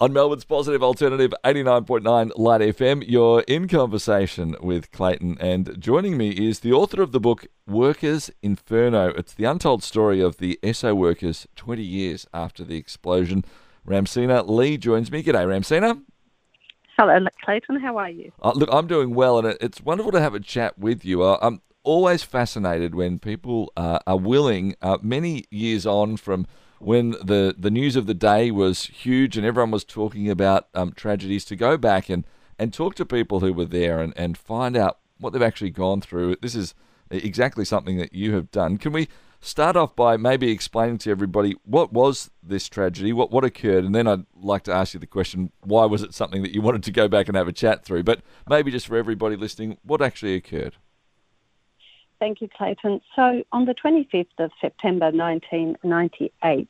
On Melbourne's Positive Alternative 89.9 Light FM, you're in conversation with Clayton, and joining me is the author of the book Workers Inferno. It's the untold story of the Esso workers 20 years after the explosion. Ramsina Lee joins me. G'day, Ramsina. Hello, Clayton. How are you? Uh, look, I'm doing well, and it's wonderful to have a chat with you. Uh, I'm always fascinated when people uh, are willing, uh, many years on from when the, the news of the day was huge and everyone was talking about um, tragedies, to go back and, and talk to people who were there and, and find out what they've actually gone through. This is exactly something that you have done. Can we start off by maybe explaining to everybody what was this tragedy, what, what occurred, and then I'd like to ask you the question why was it something that you wanted to go back and have a chat through? But maybe just for everybody listening, what actually occurred? Thank you, Clayton. So, on the 25th of September 1998,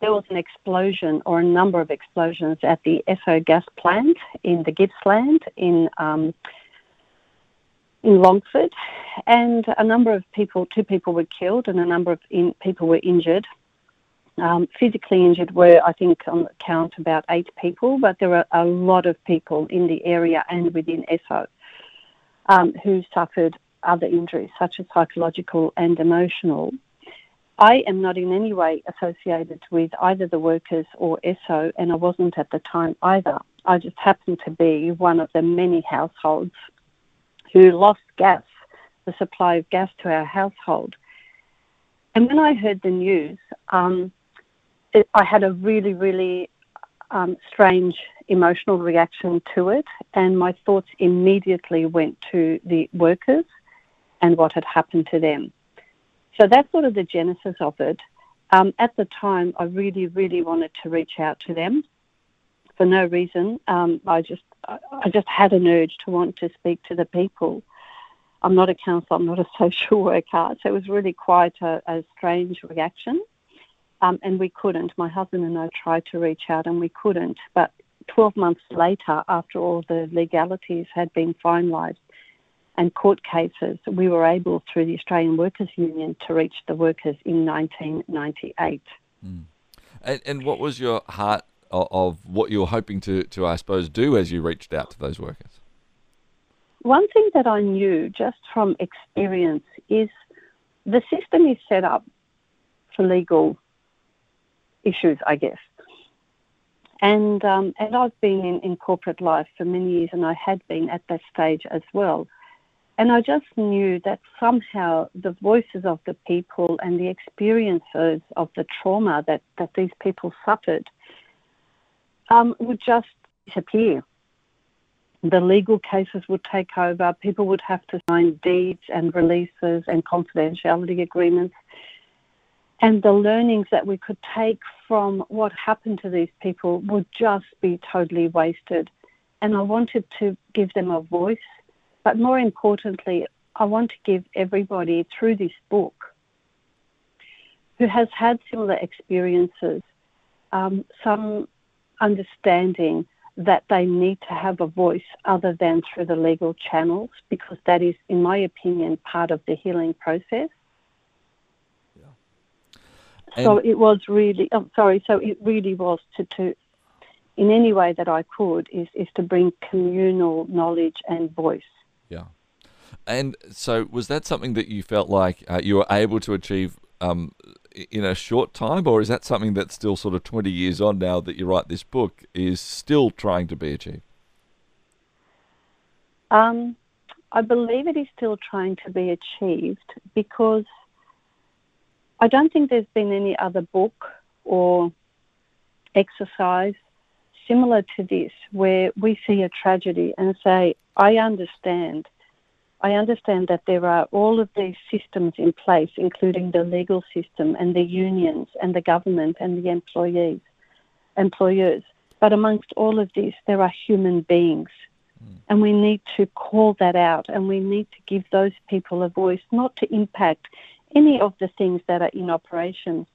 there was an explosion or a number of explosions at the Esso gas plant in the Gippsland in um, in Longford, and a number of people, two people were killed, and a number of in, people were injured. Um, physically injured were, I think, on the count about eight people, but there were a lot of people in the area and within Esso um, who suffered other injuries, such as psychological and emotional. I am not in any way associated with either the workers or Esso, and I wasn't at the time either. I just happened to be one of the many households who lost gas, the supply of gas to our household. And when I heard the news, um, it, I had a really, really um, strange emotional reaction to it, and my thoughts immediately went to the workers and what had happened to them. So that's sort of the genesis of it. Um, at the time, I really, really wanted to reach out to them for no reason. Um, I just, I just had an urge to want to speak to the people. I'm not a counsellor, I'm not a social worker, so it was really quite a, a strange reaction. Um, and we couldn't. My husband and I tried to reach out, and we couldn't. But 12 months later, after all the legalities had been finalised, and court cases, we were able, through the Australian Workers Union, to reach the workers in 1998. Mm. And, and, what was your heart of, of, what you were hoping to, to, I suppose, do as you reached out to those workers? One thing that I knew just from experience is the system is set up for legal issues, I guess. And um, and I've been in, in corporate life for many years, and I had been at that stage as well. And I just knew that somehow the voices of the people and the experiences of the trauma that, that these people suffered um, would just disappear. The legal cases would take over, people would have to sign deeds and releases and confidentiality agreements. And the learnings that we could take from what happened to these people would just be totally wasted. And I wanted to give them a voice but more importantly, I want to give everybody through this book who has had similar experiences um, some understanding that they need to have a voice other than through the legal channels because that is, in my opinion, part of the healing process. Yeah. So it was really, oh, sorry, so it really was to, to, in any way that I could, is, is to bring communal knowledge and voice. Yeah. And so, was that something that you felt like uh, you were able to achieve um, in a short time, or is that something that's still sort of 20 years on now that you write this book is still trying to be achieved? Um, I believe it is still trying to be achieved because I don't think there's been any other book or exercise similar to this where we see a tragedy and say, I understand. I understand that there are all of these systems in place, including the legal system and the unions and the government and the employees, employers. But amongst all of this, there are human beings. Mm. And we need to call that out and we need to give those people a voice, not to impact any of the things that are in operation,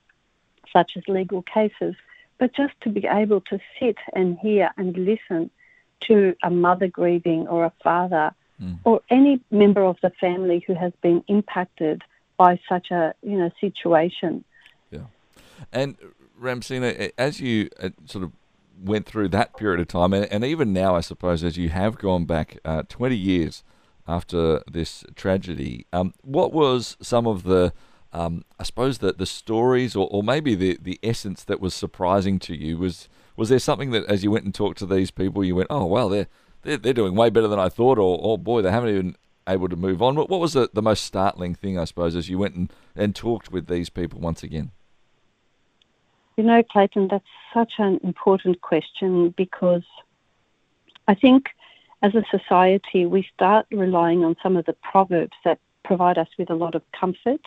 such as legal cases, but just to be able to sit and hear and listen to a mother grieving or a father mm. or any member of the family who has been impacted by such a you know situation. Yeah, and Ramsina, as you uh, sort of went through that period of time, and, and even now, I suppose, as you have gone back uh, 20 years after this tragedy, um, what was some of the, um, I suppose, that the stories or, or maybe the, the essence that was surprising to you? Was was there something that, as you went and talked to these people, you went, oh, well, they're, they're, they're doing way better than I thought, or, oh, boy, they haven't even able to move on. What, what was the, the most startling thing, I suppose, as you went and, and talked with these people once again? You know, Clayton, that's such an important question because I think as a society we start relying on some of the proverbs that provide us with a lot of comfort.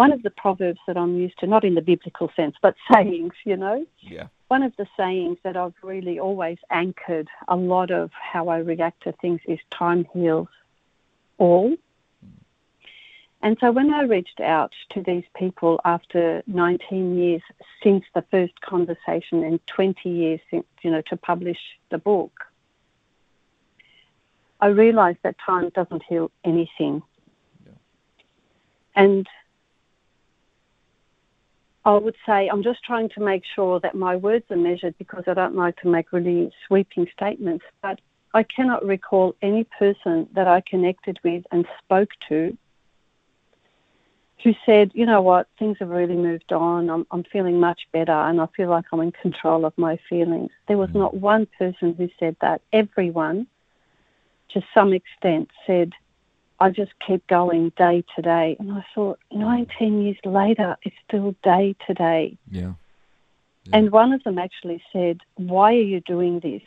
One of the proverbs that I'm used to, not in the biblical sense, but sayings, you know. Yeah. One of the sayings that I've really always anchored a lot of how I react to things is time heals all. And so when I reached out to these people after 19 years since the first conversation and 20 years since, you know, to publish the book, I realized that time doesn't heal anything. Yeah. And I would say I'm just trying to make sure that my words are measured because I don't like to make really sweeping statements. But I cannot recall any person that I connected with and spoke to who said, you know what, things have really moved on. I'm, I'm feeling much better and I feel like I'm in control of my feelings. There was mm. not one person who said that. Everyone, to some extent, said, I just keep going day to day. And I thought, 19 years later, it's still day to day. Yeah. yeah. And one of them actually said, Why are you doing this?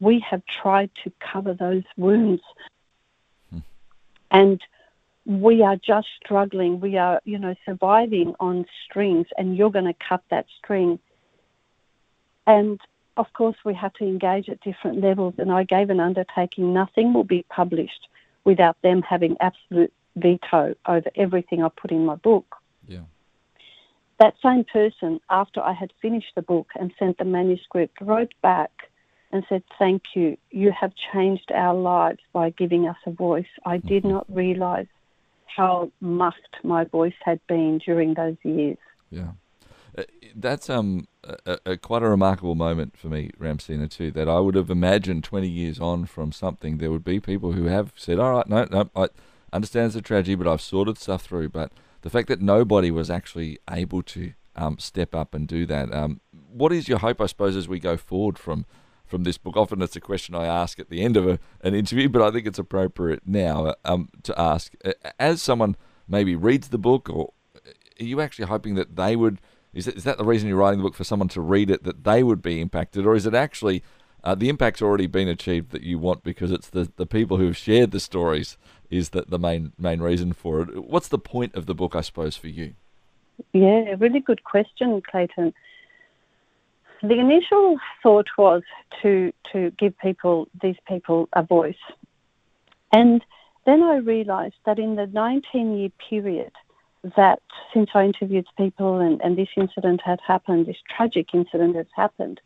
We have tried to cover those wounds. Hmm. And we are just struggling. We are, you know, surviving on strings, and you're going to cut that string. And of course, we have to engage at different levels. And I gave an undertaking nothing will be published without them having absolute veto over everything I put in my book. Yeah. That same person, after I had finished the book and sent the manuscript, wrote back and said, Thank you. You have changed our lives by giving us a voice. I did mm-hmm. not realize how muffed my voice had been during those years. Yeah. Uh, that's um a, a, quite a remarkable moment for me, Ramsina, too. That I would have imagined 20 years on from something, there would be people who have said, "All right, no, no, I understand it's a tragedy, but I've sorted stuff through." But the fact that nobody was actually able to um, step up and do that. Um, what is your hope, I suppose, as we go forward from from this book? Often it's a question I ask at the end of a, an interview, but I think it's appropriate now um, to ask. As someone maybe reads the book, or are you actually hoping that they would? Is that, is that the reason you're writing the book for someone to read it, that they would be impacted, or is it actually uh, the impact's already been achieved that you want because it's the, the people who have shared the stories is that the main main reason for it? What's the point of the book, I suppose, for you? Yeah, really good question, Clayton the initial thought was to to give people these people a voice, and then I realised that in the 19 year period that since I interviewed people and, and this incident had happened, this tragic incident has happened,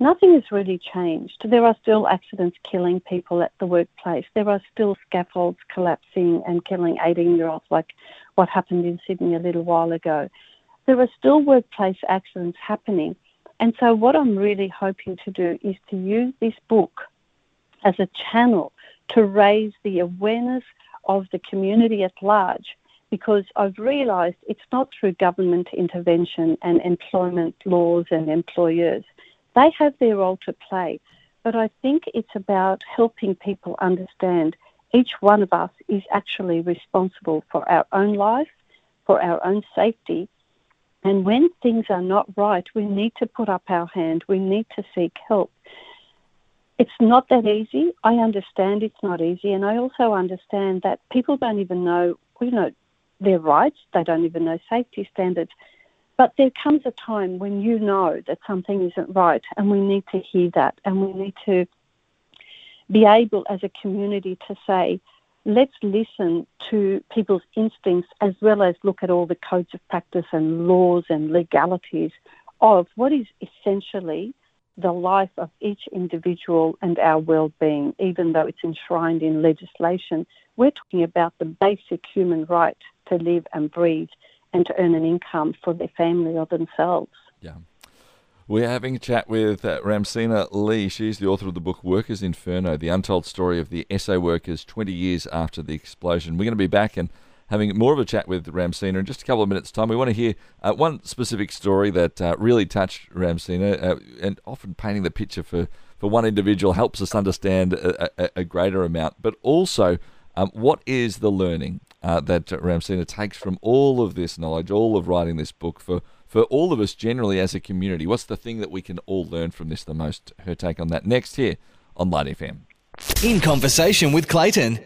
nothing has really changed. There are still accidents killing people at the workplace. There are still scaffolds collapsing and killing 18 year olds, like what happened in Sydney a little while ago. There are still workplace accidents happening. And so, what I'm really hoping to do is to use this book as a channel to raise the awareness of the community at large because I've realised it's not through government intervention and employment laws and employers. They have their role to play, but I think it's about helping people understand each one of us is actually responsible for our own life, for our own safety, and when things are not right, we need to put up our hand. We need to seek help. It's not that easy. I understand it's not easy. And I also understand that people don't even know, you know, their rights. They don't even know safety standards. But there comes a time when you know that something isn't right, and we need to hear that, and we need to be able as a community to say, let's listen to people's instincts as well as look at all the codes of practice and laws and legalities of what is essentially the life of each individual and our well-being, even though it's enshrined in legislation. We're talking about the basic human right to live and breathe and to earn an income for their family or themselves. Yeah. We're having a chat with uh, Ramsina Lee. She's the author of the book Workers Inferno, the untold story of the Esso workers 20 years after the explosion. We're going to be back and having more of a chat with Ramsina in just a couple of minutes' time. We want to hear uh, one specific story that uh, really touched Ramsina uh, and often painting the picture for, for one individual helps us understand a, a, a greater amount, but also um, what is the learning uh, that Ramsina takes from all of this knowledge, all of writing this book for for all of us generally as a community. What's the thing that we can all learn from this the most? Her take on that next here on Light FM. In conversation with Clayton.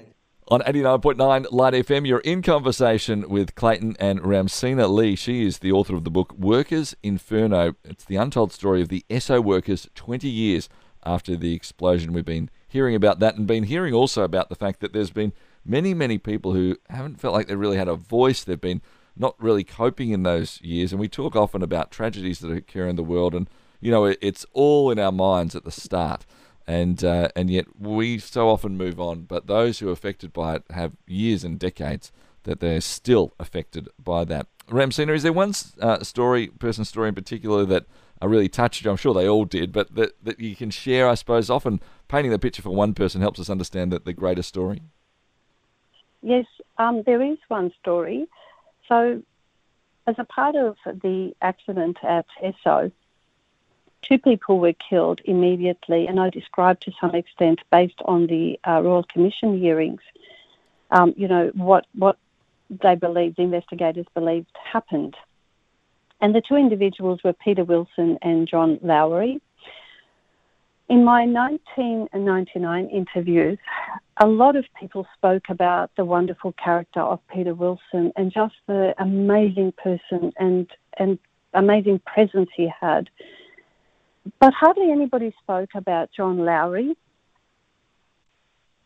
On 89.9 Light FM, you're in conversation with Clayton and Ramsina Lee. She is the author of the book Workers Inferno. It's the untold story of the Esso workers 20 years after the explosion. We've been hearing about that and been hearing also about the fact that there's been many, many people who haven't felt like they really had a voice. They've been not really coping in those years. And we talk often about tragedies that occur in the world, and you know, it's all in our minds at the start, and uh, and yet we so often move on. But those who are affected by it have years and decades that they're still affected by that. Ramsina, is there one uh, story, person story in particular that uh, really touched you? I'm sure they all did, but that, that you can share, I suppose, often painting the picture for one person helps us understand the, the greater story. Yes, um, there is one story. So, as a part of the accident at Esso, two people were killed immediately, and I described to some extent, based on the uh, Royal Commission hearings, um, you know, what, what they believed, the investigators believed happened. And the two individuals were Peter Wilson and John Lowry. In my 1999 interviews, a lot of people spoke about the wonderful character of Peter Wilson and just the amazing person and, and amazing presence he had. But hardly anybody spoke about John Lowry.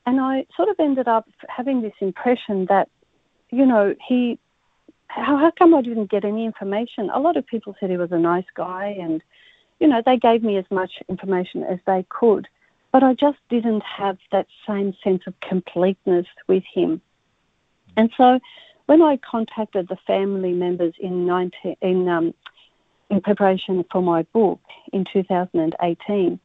And I sort of ended up having this impression that, you know, he, how, how come I didn't get any information? A lot of people said he was a nice guy and you know, they gave me as much information as they could, but I just didn't have that same sense of completeness with him. And so when I contacted the family members in 19, in, um, in preparation for my book in 2018,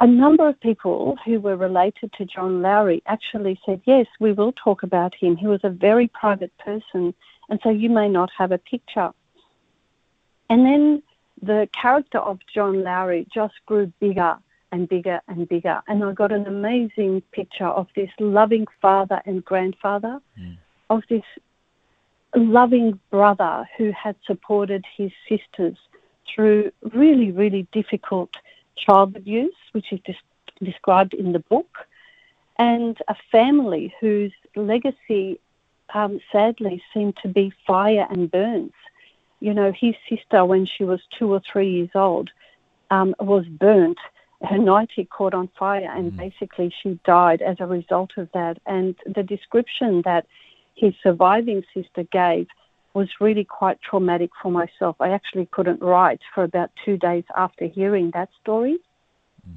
a number of people who were related to John Lowry actually said, Yes, we will talk about him. He was a very private person, and so you may not have a picture. And then the character of John Lowry just grew bigger and bigger and bigger. And I got an amazing picture of this loving father and grandfather, mm. of this loving brother who had supported his sisters through really, really difficult child abuse, which is described in the book, and a family whose legacy um, sadly seemed to be fire and burns you know, his sister, when she was two or three years old, um, was burnt. Her nightie caught on fire, and mm. basically she died as a result of that. And the description that his surviving sister gave was really quite traumatic for myself. I actually couldn't write for about two days after hearing that story. Mm.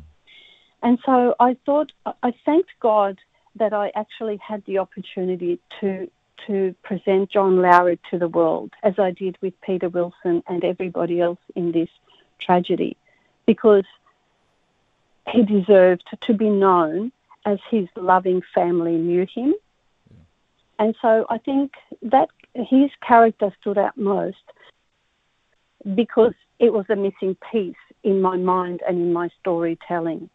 And so I thought, I thanked God that I actually had the opportunity to to present John Lowry to the world, as I did with Peter Wilson and everybody else in this tragedy, because he deserved to be known as his loving family knew him. And so I think that his character stood out most because it was a missing piece in my mind and in my storytelling.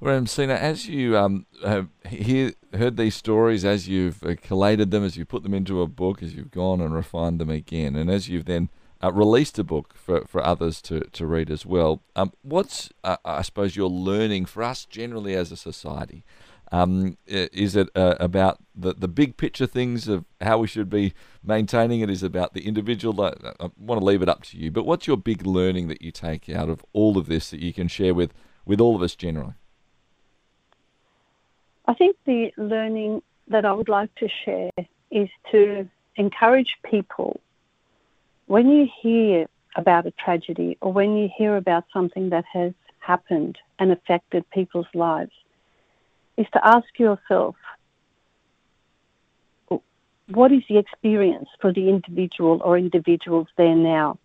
Ramsina, as you um, have hear, heard these stories, as you've uh, collated them, as you put them into a book, as you've gone and refined them again, and as you've then uh, released a book for, for others to, to read as well, um, what's, uh, I suppose, your learning for us generally as a society? Um, is it uh, about the, the big picture things of how we should be maintaining it? Is it about the individual? I, I want to leave it up to you, but what's your big learning that you take out of all of this that you can share with, with all of us generally? I think the learning that I would like to share is to encourage people when you hear about a tragedy or when you hear about something that has happened and affected people's lives, is to ask yourself what is the experience for the individual or individuals there now?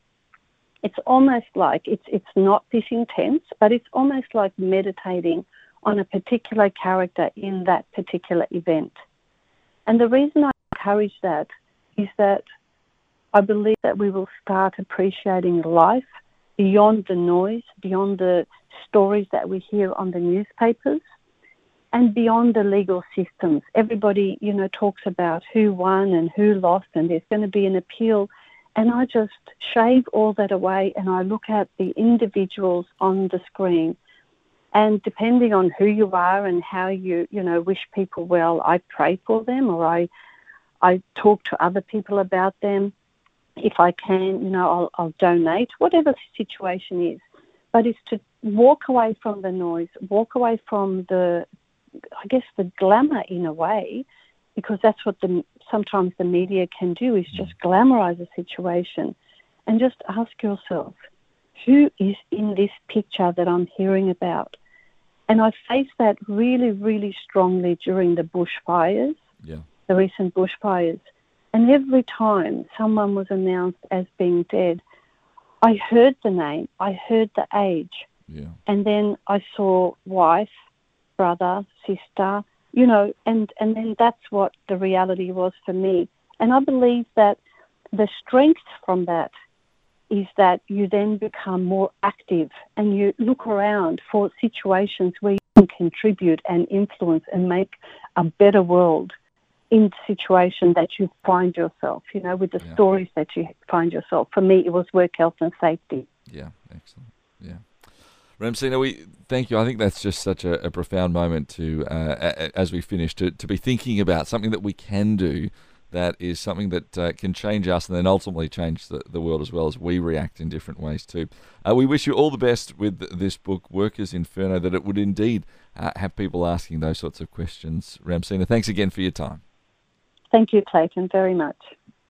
It's almost like it's it's not this intense, but it's almost like meditating on a particular character in that particular event. And the reason I encourage that is that I believe that we will start appreciating life beyond the noise, beyond the stories that we hear on the newspapers, and beyond the legal systems. Everybody, you know, talks about who won and who lost, and there's going to be an appeal. And I just shave all that away and I look at the individuals on the screen. And depending on who you are and how you, you know, wish people well, I pray for them or I, I talk to other people about them. If I can, you know, I'll, I'll donate, whatever the situation is. But it's to walk away from the noise, walk away from the, I guess, the glamour in a way, because that's what the sometimes the media can do is mm. just glamorize a situation, and just ask yourself, who is in this picture that I'm hearing about? And I faced that really, really strongly during the bushfires, Yeah. the recent bushfires. And every time someone was announced as being dead, I heard the name, I heard the age, Yeah. and then I saw wife, brother, sister, you know, and, and then that's what the reality was for me. And I believe that the strength from that is that you then become more active and you look around for situations where you can contribute and influence and make a better world in the situation that you find yourself, you know, with the Yeah. stories that you find yourself. For me, it was work health and safety. Yeah, excellent. Yeah. Ramsina, we thank you. I think that's just such a, a profound moment to, uh, a- as we finish, to, to be thinking about something that we can do that is something that uh, can change us and then ultimately change the, the world as well as we react in different ways too. Uh, we wish you all the best with this book, Workers Inferno, that it would indeed uh, have people asking those sorts of questions. Ramsina, thanks again for your time. Thank you, Clayton, very much.